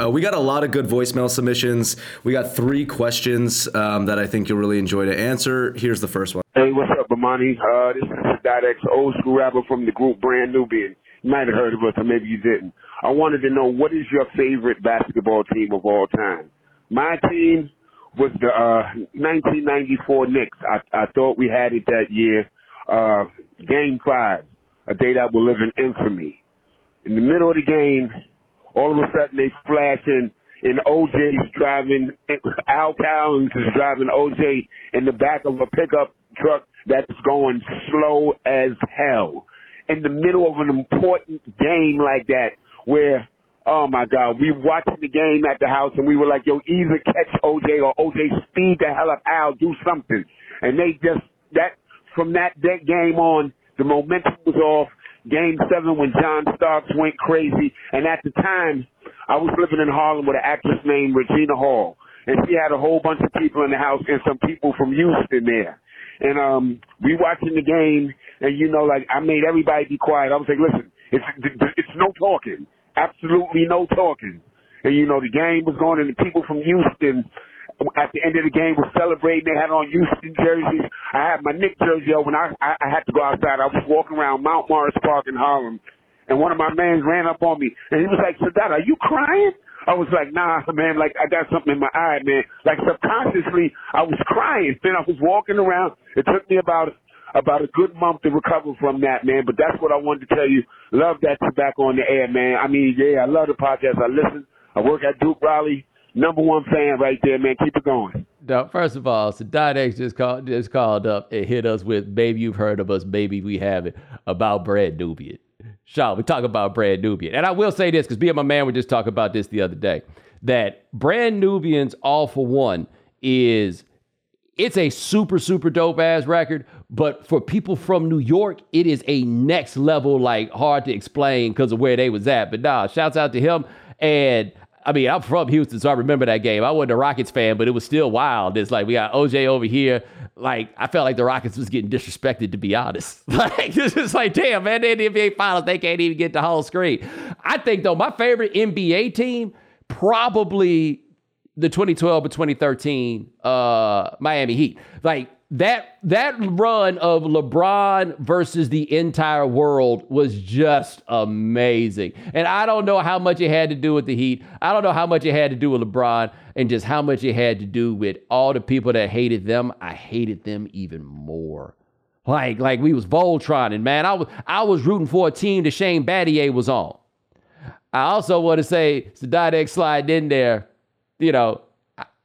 Uh, we got a lot of good voicemail submissions. We got three questions um, that I think you'll really enjoy to answer. Here's the first one. Hey, what's up, Bomani? Uh, this is Sadat X, old school rapper from the group Brand Nubian. You might have heard of us, or maybe you didn't. I wanted to know what is your favorite basketball team of all time? My team was the uh, 1994 Knicks. I, I thought we had it that year. Uh, game five, a day that will live in infamy. In the middle of the game, all of a sudden they flashing and OJ's driving, Al Cowlings is driving OJ in the back of a pickup truck that's going slow as hell. In the middle of an important game like that where Oh my God, we watching the game at the house and we were like, yo, either catch OJ or OJ speed the hell up Al, do something. And they just, that, from that, that game on, the momentum was off. Game seven when John Starks went crazy. And at the time, I was living in Harlem with an actress named Regina Hall. And she had a whole bunch of people in the house and some people from Houston there. And um we watching the game and you know, like I made everybody be quiet. I was like, listen, it's it's no talking. Absolutely no talking. And you know, the game was going and the people from Houston at the end of the game were celebrating. They had on Houston jerseys. I had my Knick jersey on when I, I, I had to go outside. I was walking around Mount Morris Park in Harlem and one of my mans ran up on me and he was like, Sadat, are you crying? I was like, nah, man, like I got something in my eye, man. Like subconsciously, I was crying. Then I was walking around. It took me about about a good month to recover from that, man. But that's what I wanted to tell you. Love that you're back on the air, man. I mean, yeah, I love the podcast. I listen. I work at Duke Raleigh. Number one fan right there, man. Keep it going. Now, first of all, so X just called just called up and hit us with "Baby, you've heard of us, maybe we haven't" about Brand Nubian. Shaw, we talk about Brand Nubian, and I will say this because me and my man were just talking about this the other day. That Brand Nubian's All for One is it's a super super dope ass record but for people from new york it is a next level like hard to explain because of where they was at but nah shouts out to him and I mean, I'm from Houston, so I remember that game. I wasn't a Rockets fan, but it was still wild. It's like we got OJ over here. Like, I felt like the Rockets was getting disrespected, to be honest. <laughs> Like, it's just like, damn, man, they're in the NBA Finals. They can't even get the whole screen. I think, though, my favorite NBA team, probably the 2012 or 2013 uh, Miami Heat. Like that that run of LeBron versus the entire world was just amazing. And I don't know how much it had to do with the Heat. I don't know how much it had to do with LeBron and just how much it had to do with all the people that hated them. I hated them even more. Like like we was Voltron and man, I was I was rooting for a team that Shane Battier was on. I also want to say Sadat X slide in there you know,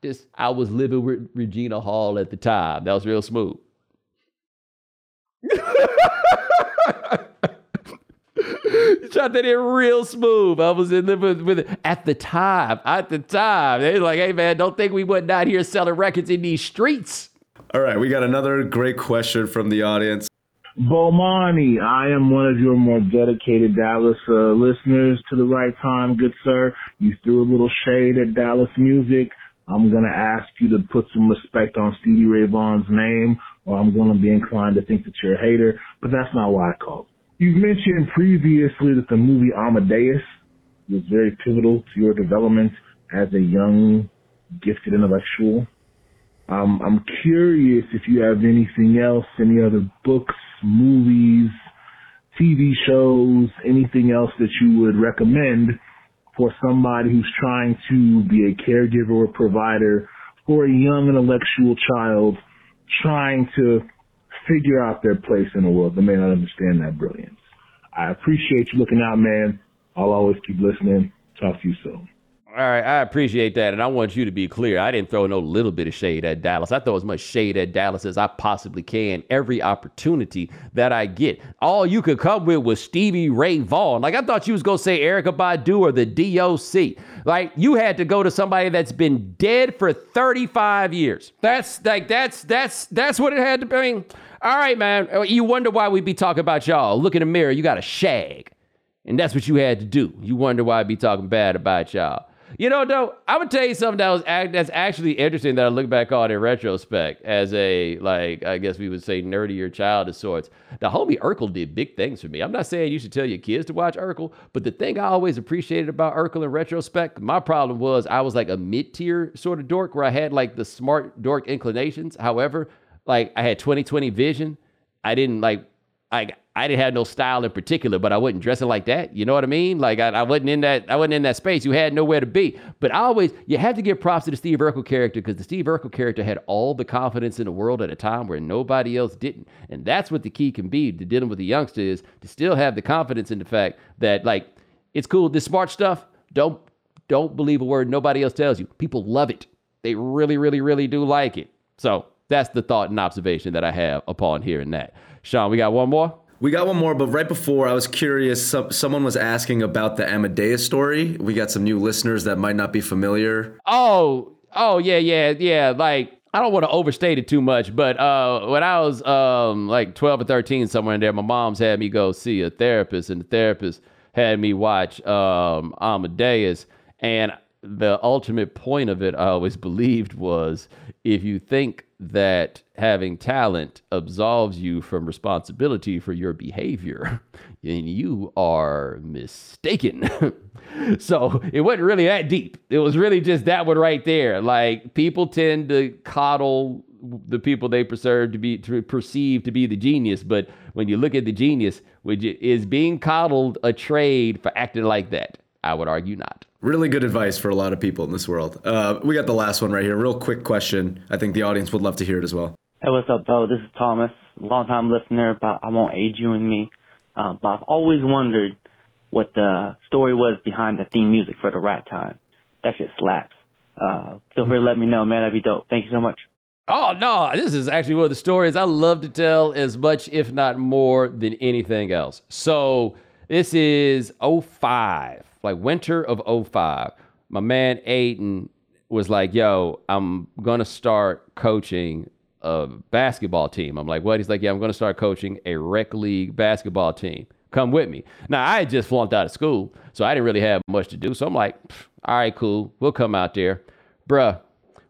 I just I was living with Regina Hall at the time. That was real smooth. Shot that in real smooth. I was in living with it at the time. At the time, they was like, "Hey man, don't think we wasn't out here selling records in these streets." All right, we got another great question from the audience. Bomani, I am one of your more dedicated Dallas uh, listeners to the right time, good sir. You threw a little shade at Dallas music. I'm going to ask you to put some respect on Stevie Ray Vaughan's name, or I'm going to be inclined to think that you're a hater, but that's not why I called. You've mentioned previously that the movie Amadeus was very pivotal to your development as a young, gifted intellectual. Um, I'm curious if you have anything else, any other books, movies, TV shows, anything else that you would recommend for somebody who's trying to be a caregiver or provider for a young intellectual child trying to figure out their place in the world. They may not understand that brilliance. I appreciate you looking out, man. I'll always keep listening. Talk to you soon. All right, I appreciate that, and I want you to be clear. I didn't throw no little bit of shade at Dallas. I throw as much shade at Dallas as I possibly can every opportunity that I get. All you could come with was Stevie Ray Vaughan. Like I thought you was gonna say Erykah Badu or the DOC. Like you had to go to somebody that's been dead for 35 years. That's like that's that's that's what it had to be. I mean, all right, man. Uh, you wonder why we be talking about y'all. Look in the mirror. You got a shag. And that's what you had to do. You wonder why I be talking bad about y'all. You know, though, I'm gonna tell you something that was that's actually interesting that I look back on in retrospect as a like I guess we would say nerdier child of sorts. The homie Urkel did big things for me. I'm not saying you should tell your kids to watch Urkel, but the thing I always appreciated about Urkel in retrospect, my problem was I was like a mid tier sort of dork where I had like the smart dork inclinations. However, like I had 20/20 vision. I didn't like I I didn't have no style in particular, but I wasn't dressing like that. You know what I mean? Like I, I, wasn't in that I wasn't in that space. You had nowhere to be. But I always you had to give props to the Steve Urkel character because the Steve Urkel character had all the confidence in the world at a time where nobody else didn't. And that's what the key can be to dealing with the youngster is to still have the confidence in the fact that like it's cool. This smart stuff, don't don't believe a word nobody else tells you. People love it. They really, really, really do like it. So that's the thought and observation that I have upon hearing that. Sean, we got one more? We got one more, but right before I was curious, some, someone was asking about the Amadeus story. We got some new listeners that might not be familiar. Oh, oh yeah, yeah, yeah. Like I don't want to overstate it too much, but uh, when I was um, like 12 or 13, somewhere in there, my mom's had me go see a therapist, and the therapist had me watch um, Amadeus. And the ultimate point of it, I always believed, was if you think that having talent absolves you from responsibility for your behavior, <laughs> then you are mistaken. <laughs> so it wasn't really that deep. It was really just that one right there. Like people tend to coddle the people they perceive to be to perceive to be the genius, but when you look at the genius, which is being coddled a trade for acting like that? I would argue not. Really good advice for a lot of people in this world. Uh, we got the last one right here. Real quick question. I think the audience would love to hear it as well. Hey, what's up, Bo? This is Thomas, long time listener, but I won't age you and me. Uh, but I've always wondered what the story was behind the theme music for the Rat Time. That shit slaps. Uh, feel free to let me know, man. That'd be dope. Thank you so much. Oh no, this is actually one of the stories I love to tell as much, if not more, than anything else. So this is 05, like winter of 05. My man Aiden was like, yo, I'm gonna start coaching a basketball team. I'm like, what? He's like, yeah, I'm gonna start coaching a rec league basketball team. Come with me. Now I had just flunked out of school, so I didn't really have much to do. So I'm like, all right, cool. We'll come out there. Bruh,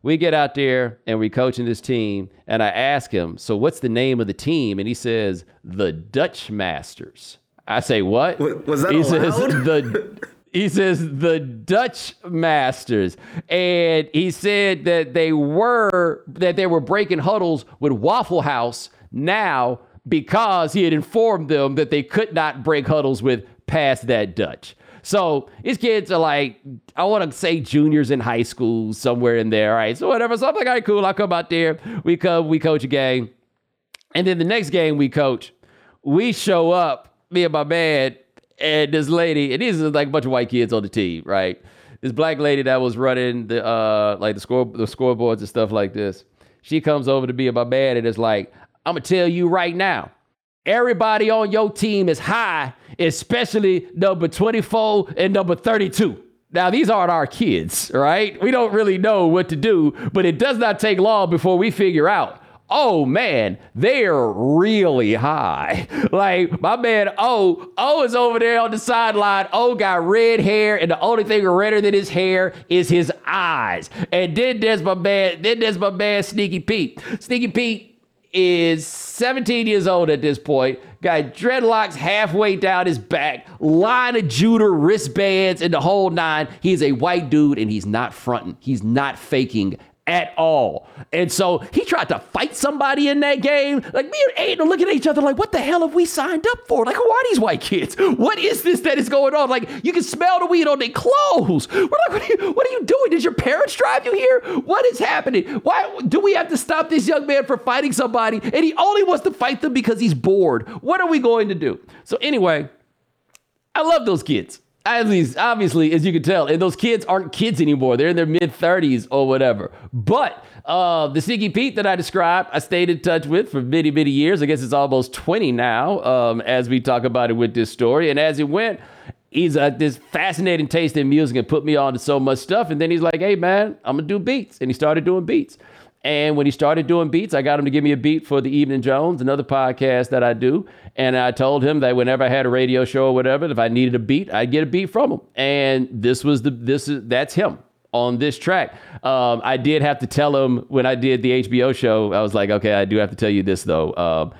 we get out there and we coaching this team, and I ask him, so what's the name of the team? And he says, the Dutch Masters. I say, what? Was that he allowed? says the he says the Dutch Masters, and he said that they were that they were breaking huddles with Waffle House now because he had informed them that they could not break huddles with past that Dutch. So his kids are like, I want to say juniors in high school, somewhere in there. All right. So whatever. So I'm like, all right, cool. I'll come out there. We come, we coach a game. And then the next game we coach, we show up, me and my man, and this lady, and these are like a bunch of white kids on the team, right? This black lady that was running the uh like the score the scoreboards and stuff like this. She comes over to be my man and is like, I'm gonna tell you right now, everybody on your team is high, especially number 24 and number 32. Now, these aren't our kids, right? We don't really know what to do, but it does not take long before we figure out oh man, they're really high. <laughs> Like my man O, O is over there on the sideline. O got red hair, and the only thing redder than his hair is his eyes. And then there's my man, then there's my man Sneaky Pete. Sneaky Pete is 17 years old at this point. Got dreadlocks halfway down his back, Lion of Judah wristbands, and the whole nine. He's a white dude, and he's not fronting. He's not faking at all. And so he tried to fight somebody in that game. Like me and Aiden are looking at each other like, what the hell have we signed up for? Like, who are these white kids? What is this that is going on? Like, you can smell the weed on their clothes. We're like, what are you, what are you doing? Did your parents drive you here? What is happening? Why do we have to stop this young man from fighting somebody? And he only wants to fight them because he's bored. What are we going to do? So anyway, I love those kids obviously, obviously, as you can tell, and those kids aren't kids anymore. They're in their mid 30s or whatever. But uh, the Sneaky Pete that I described, I stayed in touch with for many, many years. I guess it's almost 20 now um, as we talk about it with this story. And as it went, he's got this fascinating taste in music and put me on to so much stuff. And then he's like, hey, man, I'm to do beats. And he started doing beats. And when he started doing beats, I got him to give me a beat for the Evening Jones, another podcast that I do. And I told him that whenever I had a radio show or whatever, if I needed a beat, I'd get a beat from him. And this was the this is that's him on this track. Um, I did have to tell him when I did the HBO show. I was like, okay, I do have to tell you this though. Um,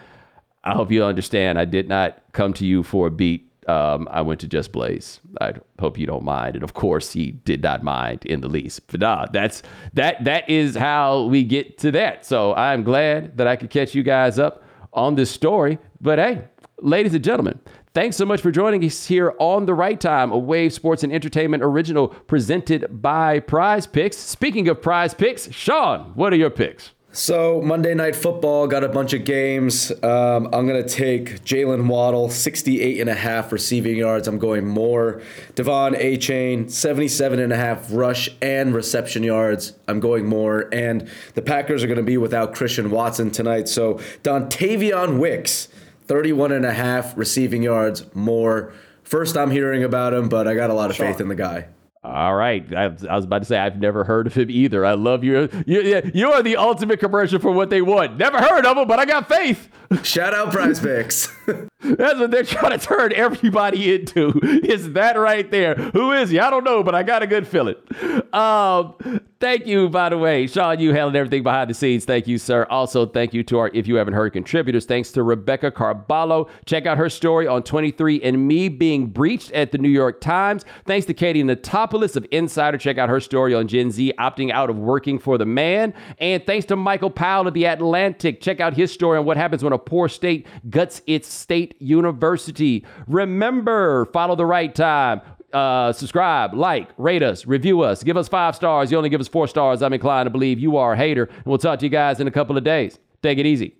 I hope you understand. I did not come to you for a beat um, I went to Just Blaze. I hope you don't mind. And of course, he did not mind in the least. But nah, that's that. That is how we get to that. So I'm glad that I could catch you guys up on this story. But hey, ladies and gentlemen, thanks so much for joining us here on the right time, a Wave Sports and Entertainment original presented by Prize Picks. Speaking of Prize Picks, Sean, what are your picks? So Monday Night Football got a bunch of games. Um, I'm gonna take Jaylen Waddle, 68 and a half receiving yards. I'm going more. De'Von Achane, 77 and a half rush and reception yards. I'm going more. And the Packers are gonna be without Christian Watson tonight. So Dontayvion Wicks. 31 and a half receiving yards more. First I'm hearing about him, but I got a lot of faith in the guy. All right. I, I, was about to say, I've never heard of him either. I love you. You, you are the ultimate commercial for what they want. Never heard of him, but I got faith. Shout out Prize Picks. <laughs> That's what they're trying to turn everybody into. Is that right there? Who is he? I don't know, but I got a good feeling. Um, thank you, by the way, Sean. You handled everything behind the scenes. Thank you, sir. Also, thank you to our, if you haven't heard, contributors. Thanks to Rebecca Carballo. Check out her story on 23 and Me being breached at the New York Times. Thanks to Katie Notopoulos of Insider. Check out her story on Gen Z opting out of working for the man. And thanks to Michael Powell of The Atlantic. Check out his story on what happens when a poor state guts its university. Remember, follow the right time. Uh, subscribe, like, rate us, review us, give us five stars. You only give us four stars. I'm inclined to believe you are a hater. And we'll talk to you guys in a couple of days. Take it easy.